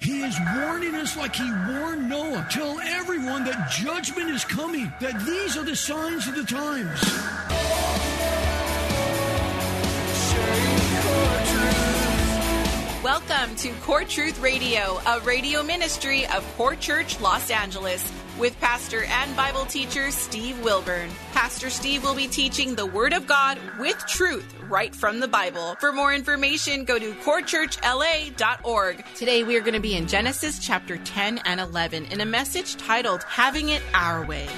He is warning us like he warned Noah. Tell everyone that judgment is coming, that these are the signs of the times. Welcome to Core Truth Radio, a radio ministry of Core Church Los Angeles, with pastor and Bible teacher Steve Wilburn. Pastor Steve will be teaching the Word of God with truth right from the Bible. For more information, go to corechurchla.org. Today we are going to be in Genesis chapter 10 and 11 in a message titled Having It Our Way.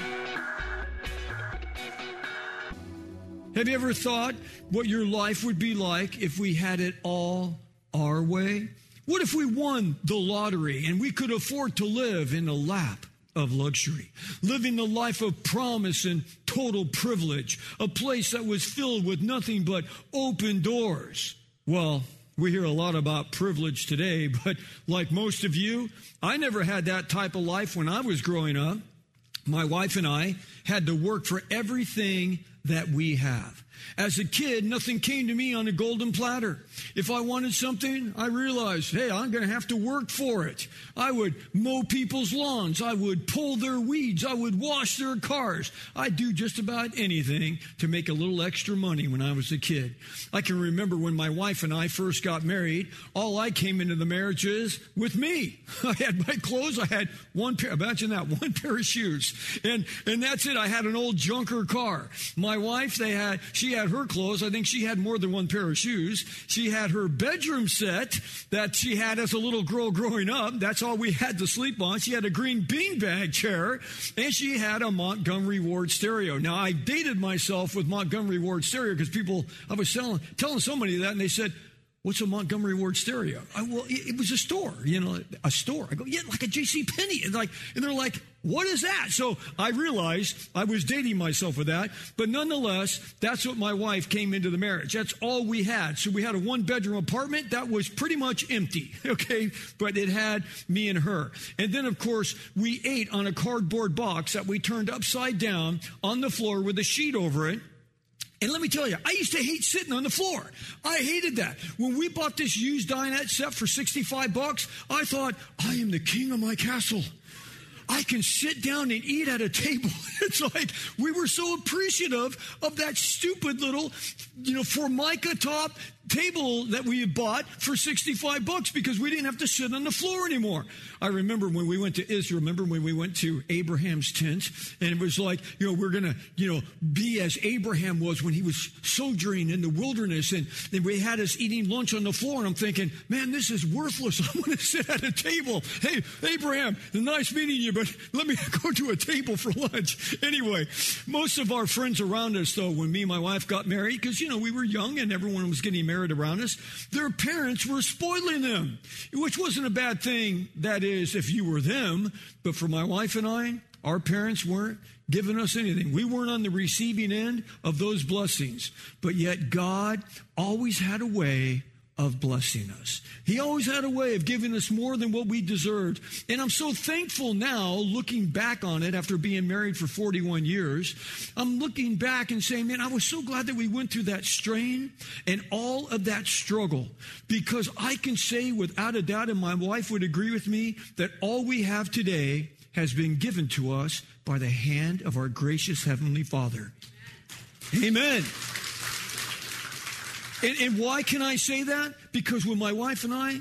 Have you ever thought what your life would be like if we had it all our way? What if we won the lottery and we could afford to live in a lap of luxury, living the life of promise and total privilege, a place that was filled with nothing but open doors? Well, we hear a lot about privilege today, but like most of you, I never had that type of life when I was growing up. My wife and I had to work for everything that we have. As a kid, nothing came to me on a golden platter. If I wanted something, I realized, hey, I'm going to have to work for it. I would mow people's lawns. I would pull their weeds. I would wash their cars. I'd do just about anything to make a little extra money when I was a kid. I can remember when my wife and I first got married, all I came into the marriage is with me. I had my clothes. I had one pair, imagine that, one pair of shoes. And, and that's it. I had an old junker car. My wife, they had, she had her clothes. I think she had more than one pair of shoes. She had her bedroom set that she had as a little girl growing up. That's all we had to sleep on. She had a green beanbag chair and she had a Montgomery Ward stereo. Now, I dated myself with Montgomery Ward stereo because people, I was telling, telling somebody that and they said, What's a Montgomery Ward stereo? I, well, it, it, was a store, you know, a store. I go, yeah, like a J.C. Penney. And like, and they're like, what is that? So I realized I was dating myself with that. But nonetheless, that's what my wife came into the marriage. That's all we had. So we had a one bedroom apartment that was pretty much empty. Okay. But it had me and her. And then, of course, we ate on a cardboard box that we turned upside down on the floor with a sheet over it. And let me tell you, I used to hate sitting on the floor. I hated that. When we bought this used dinette set for 65 bucks, I thought, I am the king of my castle. I can sit down and eat at a table. It's like we were so appreciative of that stupid little, you know, formica top table that we had bought for 65 bucks because we didn't have to sit on the floor anymore. I remember when we went to Israel, remember when we went to Abraham's tent and it was like, you know, we're going to, you know, be as Abraham was when he was sojourning in the wilderness and then we had us eating lunch on the floor and I'm thinking, man, this is worthless. I want to sit at a table. Hey, Abraham, nice meeting you, but let me go to a table for lunch. Anyway, most of our friends around us though, when me and my wife got married, because, you know, we were young and everyone was getting married around us, their parents were spoiling them, which wasn't a bad thing, that is, if you were them. But for my wife and I, our parents weren't giving us anything. We weren't on the receiving end of those blessings. But yet, God always had a way of blessing us. He always had a way of giving us more than what we deserved. And I'm so thankful now, looking back on it after being married for 41 years. I'm looking back and saying, man, I was so glad that we went through that strain and all of that struggle because I can say without a doubt, and my wife would agree with me, that all we have today has been given to us by the hand of our gracious Heavenly Father. Amen. And, and, why can I say that? Because when my wife and I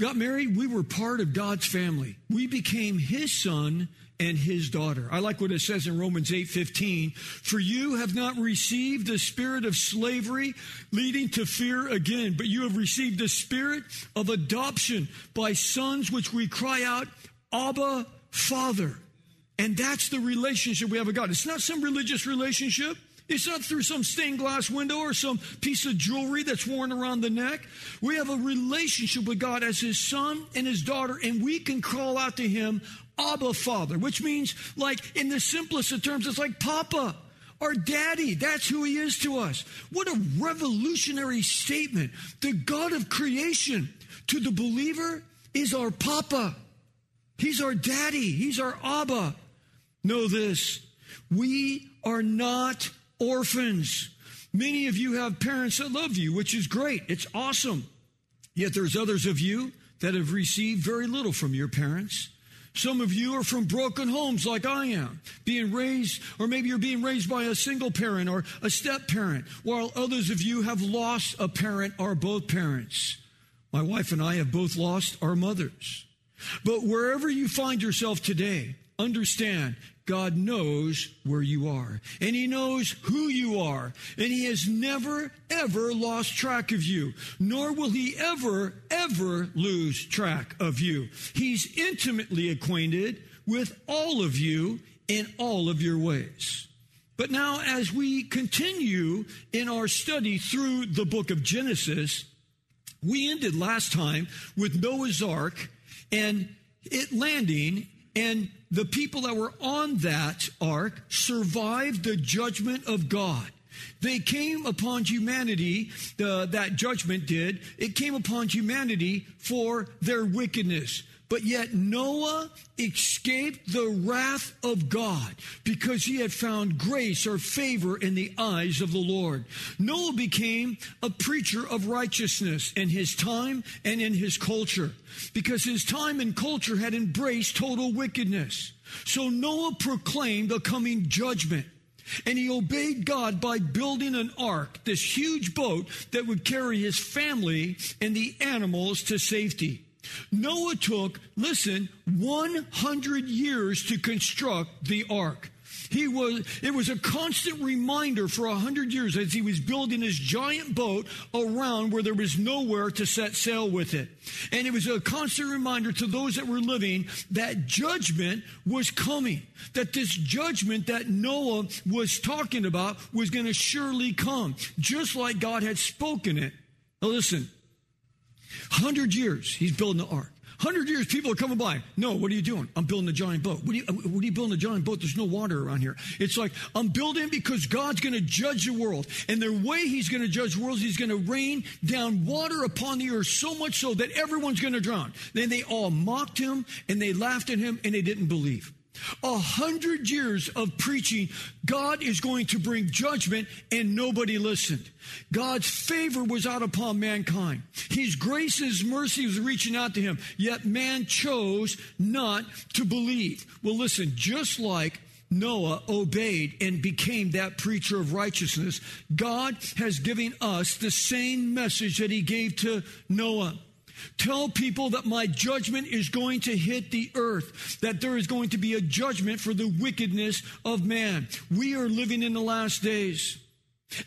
got married, we were part of God's family. We became his son and his daughter. I like what it says in Romans 8:15, "For you have not received the spirit of slavery leading to fear again, but you have received the spirit of adoption by sons which we cry out, Abba, Father." And that's the relationship we have with God. It's not some religious relationship. It's not through some stained glass window or some piece of jewelry that's worn around the neck. We have a relationship with God as His son and His daughter, and we can call out to Him, Abba Father, which means, like, in the simplest of terms, it's like Papa. Our daddy, that's who he is to us. What a revolutionary statement. The God of creation to the believer is our papa. He's our daddy. He's our Abba. Know this. We are not orphans. Many of you have parents that love you, which is great. It's awesome. Yet there's others of you that have received very little from your parents. Some of you are from broken homes like I am, being raised, or maybe you're being raised by a single parent or a step parent, while others of you have lost a parent or both parents. My wife and I have both lost our mothers. But wherever you find yourself today, understand. God knows where you are and he knows who you are and he has never ever lost track of you nor will he ever ever lose track of you. He's intimately acquainted with all of you in all of your ways. But now as we continue in our study through the book of Genesis we ended last time with Noah's ark and it landing and the people that were on that ark survived the judgment of God. They came upon humanity, the, that judgment did. It came upon humanity for their wickedness. But yet Noah escaped the wrath of God because he had found grace or favor in the eyes of the Lord. Noah became a preacher of righteousness in his time and in his culture because his time and culture had embraced total wickedness. So Noah proclaimed the coming judgment. And he obeyed God by building an ark, this huge boat that would carry his family and the animals to safety. Noah took, listen, 100 years to construct the ark. He was, it was a constant reminder for a hundred years as he was building his giant boat around where there was nowhere to set sail with it. And it was a constant reminder to those that were living that judgment was coming. That this judgment that Noah was talking about was going to surely come, just like God had spoken it. Now listen, Hundred years he's building the ark. Hundred years people are coming by. No, what are you doing? I'm building a giant boat. What are you, uh, what are you building a giant boat? There's no water around here. It's like, I'm building because God's going to judge the world. And the way he's going to judge the world, he's going to rain down water upon the earth so much so that everyone's going to drown. Then they all mocked him and they laughed at him and they didn't believe. A hundred years of preaching, God is going to bring judgment, and nobody listened. God's favor was out upon mankind. His grace and his mercy was reaching out to him, yet man chose not to believe. Well, listen, just like Noah obeyed and became that preacher of righteousness, God has given us the same message that he gave to Noah. Tell people that my judgment is going to hit the earth, that there is going to be a judgment for the wickedness of man. We are living in the last days.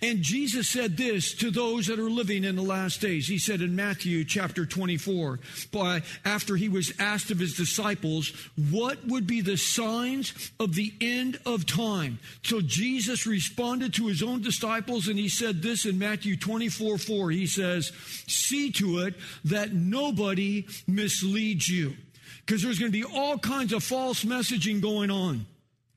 And Jesus said this to those that are living in the last days. He said in Matthew chapter 24, by, after he was asked of his disciples, what would be the signs of the end of time? So Jesus responded to his own disciples and he said this in Matthew 24, 4. He says, see to it that nobody misleads you. Because there's going to be all kinds of false messaging going on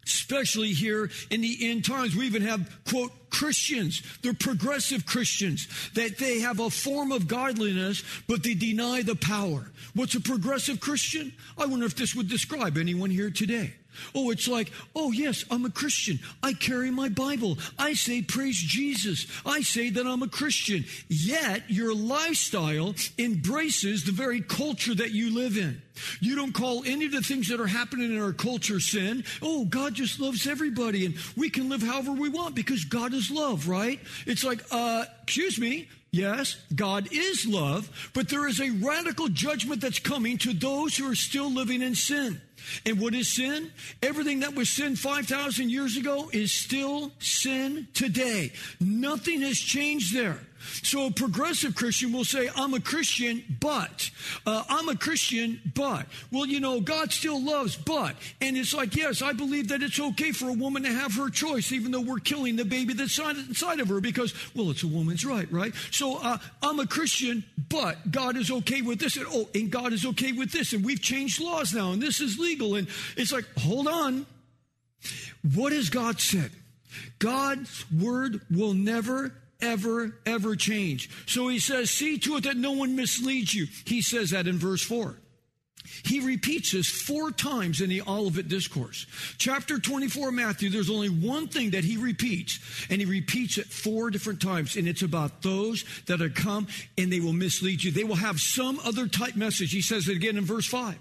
especially here in the end times. We even have, quote, Christians. They're progressive Christians that they have a form of godliness, but they deny the power. What's a progressive Christian? I wonder if this would describe anyone here today. Oh, it's like, oh, yes, I'm a Christian. I carry my Bible. I say, praise Jesus. I say that I'm a Christian. Yet your lifestyle embraces the very culture that you live in. You don't call any of the things that are happening in our culture sin. Oh, God just loves everybody and we can live however we want because God is love, right? It's like, uh, excuse me. Yes, God is love, but there is a radical judgment that's coming to those who are still living in sin. And what is sin? Everything that was sin 5,000 years ago is still sin today. Nothing has changed there. So a progressive Christian will say, I'm a Christian, but. Uh, I'm a Christian, but. Well, you know, God still loves, but. And it's like, yes, I believe that it's okay for a woman to have her choice, even though we're killing the baby that's inside of her because, well, it's a woman's right, right? So uh, I'm a Christian, but God is okay with this. And, oh, and God is okay with this. And we've changed laws now, and this is legal. And it's like, hold on. What has God said? God's word will never ever, ever change. So he says, see to it that no one misleads you. He says that in verse 4. He repeats this four times in the Olivet Discourse. Chapter 24, Matthew, there's only one thing that he repeats, and he repeats it four different times, and it's about those that are come and they will mislead you. They will have some other type message. He says it again in verse 5.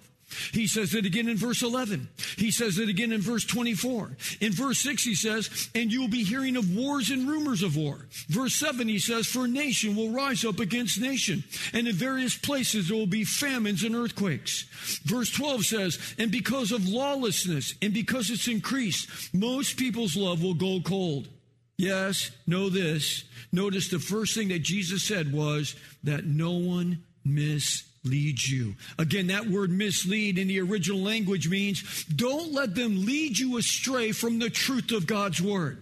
He says it again in verse 11. He says it again in verse 24. In verse 6, he says, and you will be hearing of wars and rumors of war. Verse 7, he says, for nation will rise up against nation, and in various places there will be famines and earthquakes. Verse 12 says, and because of lawlessness and because it's increased, most people's love will go cold. Yes, know this. Notice the first thing that Jesus said was that no one miss lead you. Again, that word mislead in the original language means don't let them lead you astray from the truth of God's word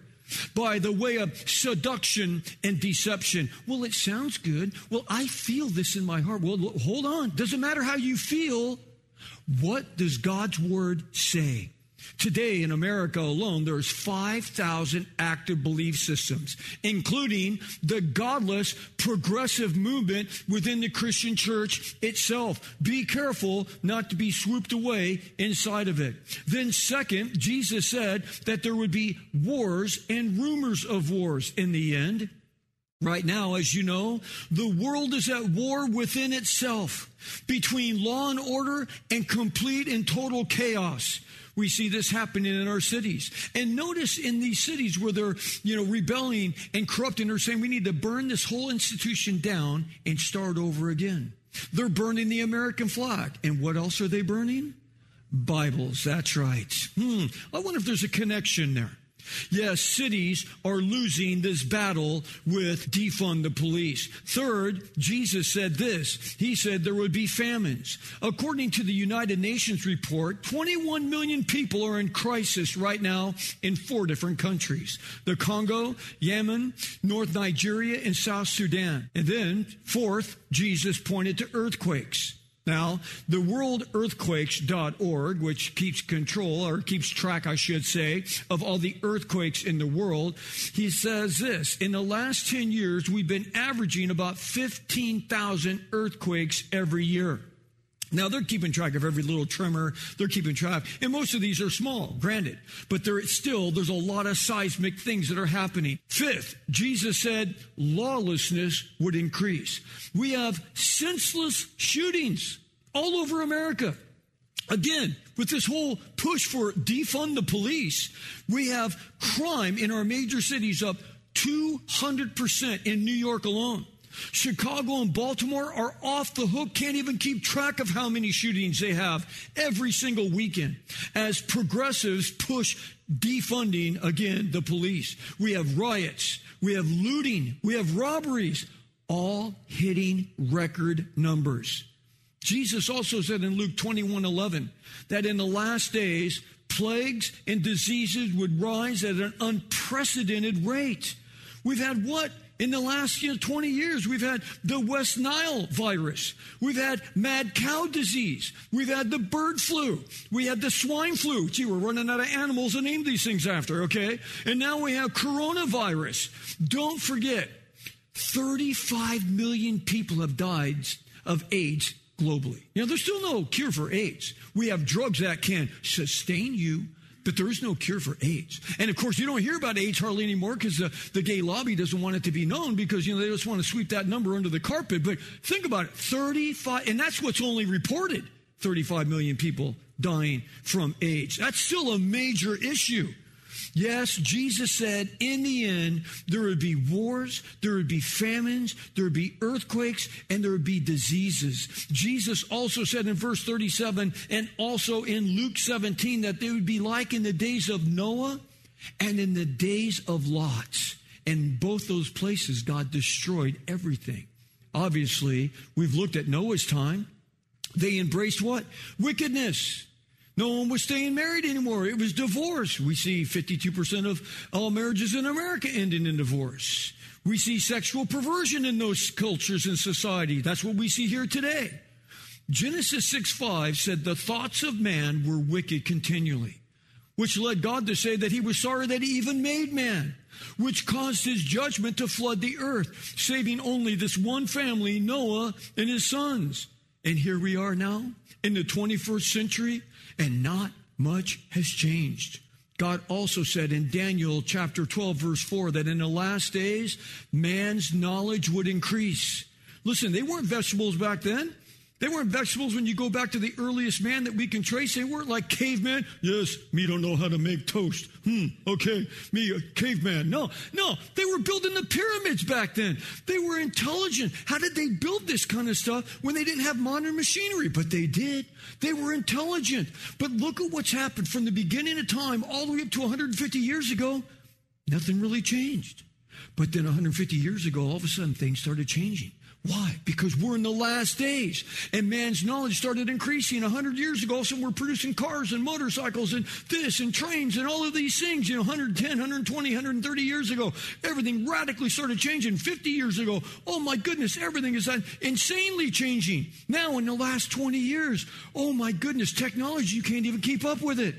by the way of seduction and deception. Well, it sounds good. Well, I feel this in my heart. Well, hold on. Doesn't matter how you feel. What does God's word say? Today in America alone, there's 5,000 active belief systems, including the godless progressive movement within the Christian church itself. Be careful not to be swooped away inside of it. Then second, Jesus said that there would be wars and rumors of wars in the end. Right now, as you know, the world is at war within itself between law and order and complete and total chaos. We see this happening in our cities. And notice in these cities where they're, you know, rebelling and corrupting, they're saying we need to burn this whole institution down and start over again. They're burning the American flag. And what else are they burning? Bibles. That's right. Hmm. I wonder if there's a connection there. Yes, cities are losing this battle with defund the police. Third, Jesus said this. He said there would be famines. According to the United Nations report, 21 million people are in crisis right now in four different countries. The Congo, Yemen, North Nigeria, and South Sudan. And then, fourth, Jesus pointed to earthquakes. Now, the worldearthquakes.org, which keeps control or keeps track, I should say, of all the earthquakes in the world, he says this In the last 10 years, we've been averaging about 15,000 earthquakes every year. Now they're keeping track of every little tremor. They're keeping track. And most of these are small, granted, but there still, there's a lot of seismic things that are happening. Fifth, Jesus said lawlessness would increase. We have senseless shootings all over America. Again, with this whole push for defund the police, we have crime in our major cities up 200% in New York alone. Chicago and Baltimore are off the hook, can't even keep track of how many shootings they have every single weekend as progressives push defunding again the police. We have riots, we have looting, we have robberies, all hitting record numbers. Jesus also said in Luke 21 11 that in the last days, plagues and diseases would rise at an unprecedented rate. We've had what? In the last you know, 20 years, we've had the West Nile virus. We've had mad cow disease. We've had the bird flu. We had the swine flu. Gee, we're running out of animals to name these things after, okay? And now we have coronavirus. Don't forget, 35 million people have died of AIDS globally. You know, there's still no cure for AIDS. We have drugs that can sustain you but there is no cure for AIDS. And of course, you don't hear about AIDS hardly anymore because the, the gay lobby doesn't want it to be known because, you know, they just want to sweep that number under the carpet. But think about it 35, and that's what's only reported 35 million people dying from AIDS. That's still a major issue. Yes, Jesus said in the end, there would be wars, there would be famines, there would be earthquakes, and there would be diseases. Jesus also said in verse 37 and also in Luke 17 that they would be like in the days of Noah and in the days of Lot. And both those places, God destroyed everything. Obviously, we've looked at Noah's time. They embraced what? Wickedness. No one was staying married anymore. It was divorce. We see 52% of all marriages in America ending in divorce. We see sexual perversion in those cultures and society. That's what we see here today. Genesis 6 5 said the thoughts of man were wicked continually, which led God to say that he was sorry that he even made man, which caused his judgment to flood the earth, saving only this one family, Noah and his sons. And here we are now in the 21st century, and not much has changed. God also said in Daniel chapter 12, verse 4, that in the last days, man's knowledge would increase. Listen, they weren't vegetables back then. They weren't vegetables when you go back to the earliest man that we can trace. They weren't like cavemen. Yes, me don't know how to make toast. Hmm, okay, me a caveman. No, no, they were building the pyramids back then. They were intelligent. How did they build this kind of stuff when they didn't have modern machinery? But they did. They were intelligent. But look at what's happened from the beginning of time all the way up to 150 years ago. Nothing really changed. But then 150 years ago, all of a sudden things started changing. Why? Because we're in the last days and man's knowledge started increasing. A hundred years ago, so we're producing cars and motorcycles and this and trains and all of these things. You know, 110, 120, 130 years ago, everything radically started changing. 50 years ago, oh my goodness, everything is insanely changing. Now in the last 20 years, oh my goodness, technology, you can't even keep up with it.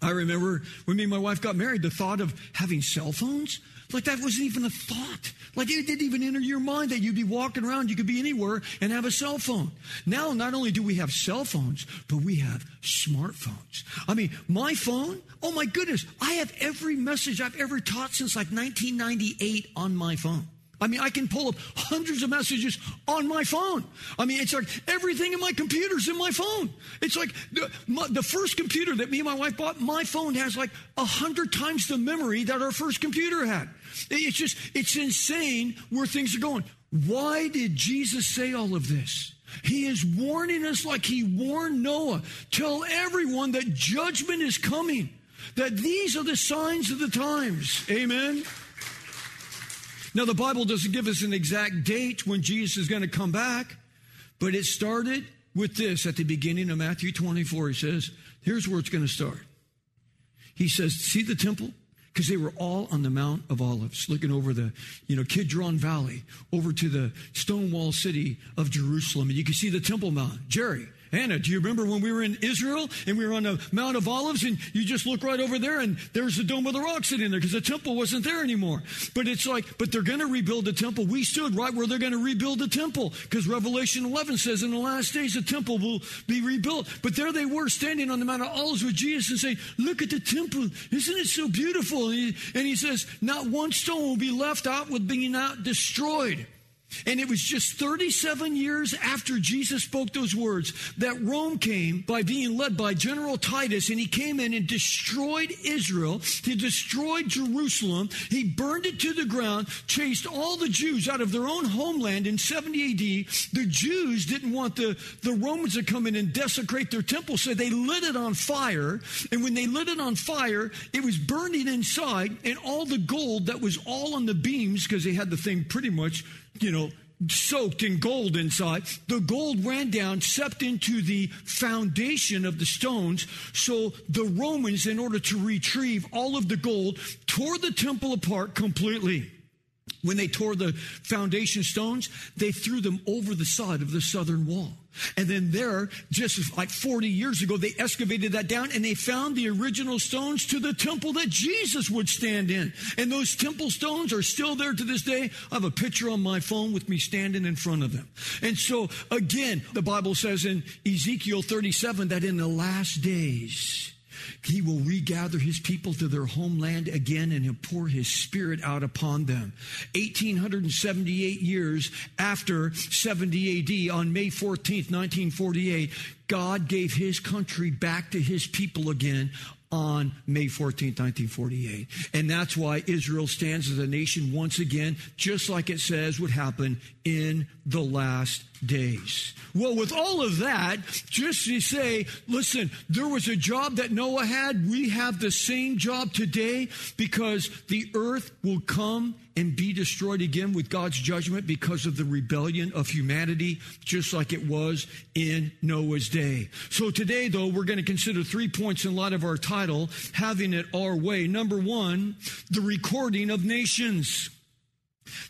I remember when me and my wife got married, the thought of having cell phones, like that wasn't even a thought. Like it didn't even enter your mind that you'd be walking around, you could be anywhere and have a cell phone. Now, not only do we have cell phones, but we have smartphones. I mean, my phone, oh my goodness, I have every message I've ever taught since like 1998 on my phone. I mean, I can pull up hundreds of messages on my phone. I mean, it's like everything in my computer's in my phone. It's like the, my, the first computer that me and my wife bought, my phone has like a hundred times the memory that our first computer had. It's just, it's insane where things are going. Why did Jesus say all of this? He is warning us like he warned Noah. Tell everyone that judgment is coming, that these are the signs of the times. Amen. Now, the Bible doesn't give us an exact date when Jesus is going to come back, but it started with this at the beginning of Matthew 24. He says, Here's where it's going to start. He says, See the temple? Because they were all on the Mount of Olives, looking over the, you know, Kidron Valley, over to the stone wall city of Jerusalem. And you can see the Temple Mount. Jerry, Anna, do you remember when we were in Israel and we were on the Mount of Olives and you just look right over there and there's the Dome of the Rock sitting there because the temple wasn't there anymore. But it's like, but they're going to rebuild the temple. We stood right where they're going to rebuild the temple because Revelation 11 says in the last days the temple will be rebuilt. But there they were standing on the Mount of Olives with Jesus and saying, look at the temple. Isn't it so beautiful? And he, and he says, not one stone will be left out with being not destroyed. And it was just 37 years after Jesus spoke those words that Rome came by being led by General Titus, and he came in and destroyed Israel. He destroyed Jerusalem. He burned it to the ground, chased all the Jews out of their own homeland in 70 AD. The Jews didn't want the, the Romans to come in and desecrate their temple, so they lit it on fire. And when they lit it on fire, it was burning inside, and all the gold that was all on the beams, because they had the thing pretty much you know, soaked in gold inside. The gold ran down, seeped into the foundation of the stones. So the Romans, in order to retrieve all of the gold, tore the temple apart completely. When they tore the foundation stones, they threw them over the side of the southern wall. And then there, just like 40 years ago, they excavated that down and they found the original stones to the temple that Jesus would stand in. And those temple stones are still there to this day. I have a picture on my phone with me standing in front of them. And so again, the Bible says in Ezekiel 37 that in the last days, he will regather his people to their homeland again and he'll pour his spirit out upon them. 1878 years after 70 AD, on May 14th, 1948, God gave his country back to his people again on May 14, 1948. And that's why Israel stands as a nation once again, just like it says would happen in the last days. Well, with all of that, just to say, listen, there was a job that Noah had. We have the same job today because the earth will come and be destroyed again with God's judgment because of the rebellion of humanity, just like it was in Noah's day. So today, though, we're going to consider three points in light of our title, Having It Our Way. Number one, the recording of nations.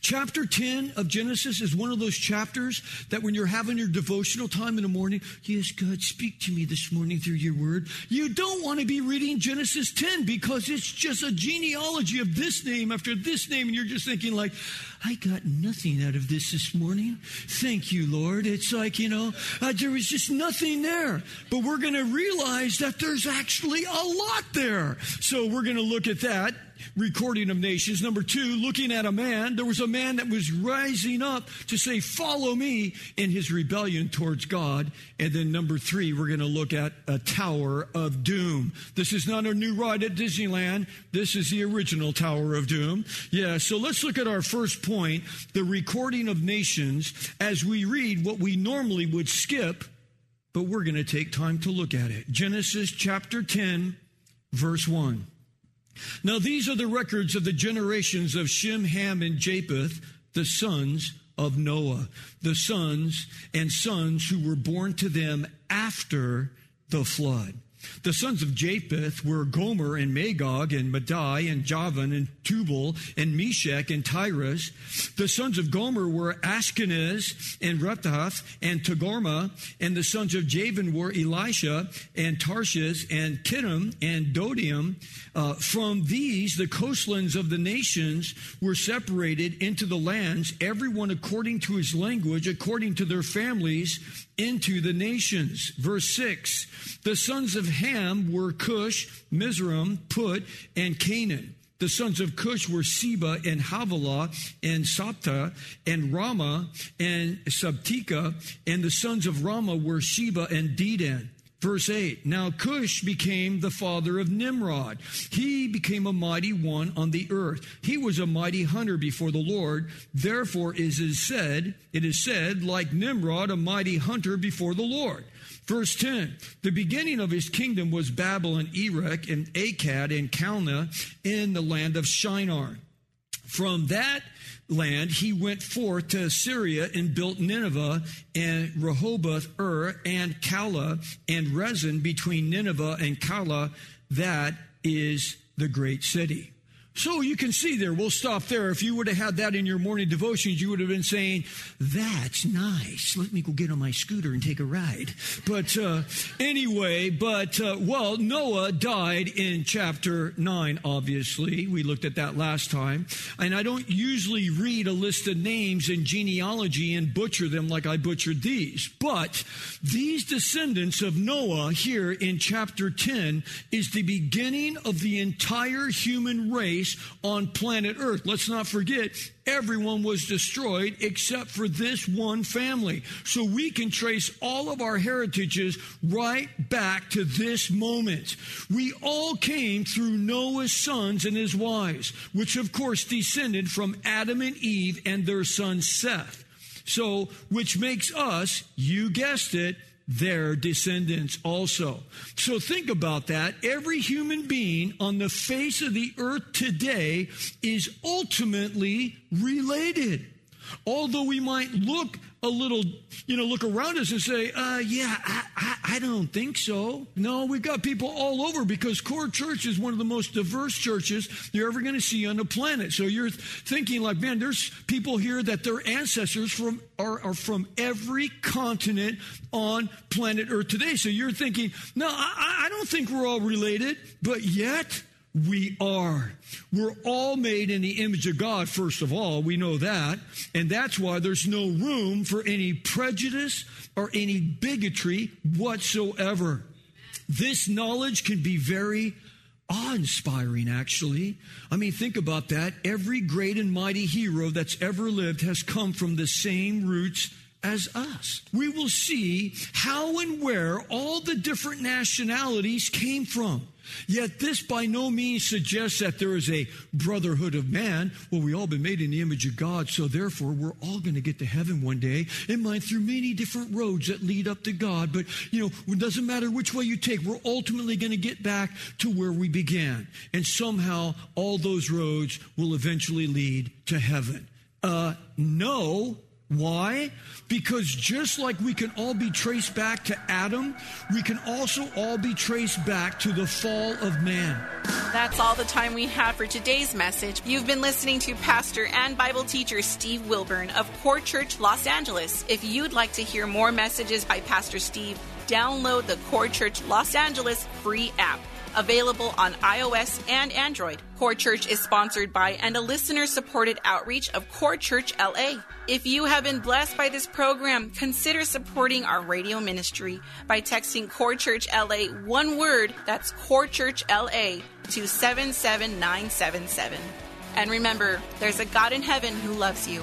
Chapter 10 of Genesis is one of those chapters that when you're having your devotional time in the morning, yes, God, speak to me this morning through your word. You don't want to be reading Genesis 10 because it's just a genealogy of this name after this name. And you're just thinking like, I got nothing out of this this morning. Thank you, Lord. It's like, you know, uh, there was just nothing there. But we're going to realize that there's actually a lot there. So we're going to look at that recording of nations. Number two, looking at a man. There was a man that was rising up to say, Follow me in his rebellion towards God. And then number three, we're going to look at a Tower of Doom. This is not a new ride at Disneyland. This is the original Tower of Doom. Yeah, so let's look at our first point the recording of nations as we read what we normally would skip, but we're going to take time to look at it. Genesis chapter 10, verse 1. Now, these are the records of the generations of Shem, Ham, and Japheth, the sons of Noah, the sons and sons who were born to them after the flood. The sons of Japheth were Gomer and Magog and Madai and Javan and Tubal and Meshech and Tiras. The sons of Gomer were Ashkenaz and Rephath and Togarmah. And the sons of Javan were Elisha and Tarshish and Kittim and Dodium. Uh, from these, the coastlands of the nations were separated into the lands, everyone according to his language, according to their families, into the nations. Verse 6 The sons of Ham were Cush, Mizraim, Put, and Canaan. The sons of Cush were Seba and Havilah and Sabta and Rama and Sabtika. And the sons of Rama were Sheba and Dedan. Verse 8 Now Cush became the father of Nimrod. He became a mighty one on the earth. He was a mighty hunter before the Lord. Therefore, is it said, it is said, like Nimrod, a mighty hunter before the Lord. Verse 10 The beginning of his kingdom was Babylon, Erech, and Akkad, and Calneh in the land of Shinar. From that land, he went forth to Assyria and built Nineveh and Rehoboth, Ur, and Calah, and Rezin between Nineveh and Calah. That is the great city. So you can see there, we'll stop there. If you would have had that in your morning devotions, you would have been saying, That's nice. Let me go get on my scooter and take a ride. But uh, anyway, but uh, well, Noah died in chapter 9, obviously. We looked at that last time. And I don't usually read a list of names in genealogy and butcher them like I butchered these. But these descendants of Noah here in chapter 10 is the beginning of the entire human race on planet Earth. Let's not forget, everyone was destroyed except for this one family. So we can trace all of our heritages right back to this moment. We all came through Noah's sons and his wives, which of course descended from Adam and Eve and their son Seth. So, which makes us, you guessed it, their descendants also. So think about that. Every human being on the face of the earth today is ultimately related. Although we might look a little, you know, look around us and say, uh, yeah, I, I, I, don't think so. No, we've got people all over because Core Church is one of the most diverse churches you're ever going to see on the planet. So you're thinking like, man, there's people here that their ancestors from are, are from every continent on planet Earth today. So you're thinking, no, I, I don't think we're all related, but yet we are. We're all made in the image of God, first of all. We know that. And that's why there's no room for any prejudice or any bigotry whatsoever. This knowledge can be very awe inspiring, actually. I mean, think about that. Every great and mighty hero that's ever lived has come from the same roots as us. We will see how and where all the different nationalities came from. Yet this by no means suggests that there is a brotherhood of man. Well, we all been made in the image of God, so therefore we're all going to get to heaven one day. It might through many different roads that lead up to God, but you know, it doesn't matter which way you take, we're ultimately going to get back to where we began. And somehow all those roads will eventually lead to heaven. Uh, no, why? Because just like we can all be traced back to Adam, we can also all be traced back to the fall of man. That's all the time we have for today's message. You've been listening to pastor and Bible teacher Steve Wilburn of Core Church Los Angeles. If you'd like to hear more messages by Pastor Steve, download the Core Church Los Angeles free app available on iOS and Android. Core Church is sponsored by and a listener supported outreach of Core Church LA. If you have been blessed by this program, consider supporting our radio ministry by texting Core Church LA one word, that's Core Church LA, to 77977. And remember, there's a God in heaven who loves you.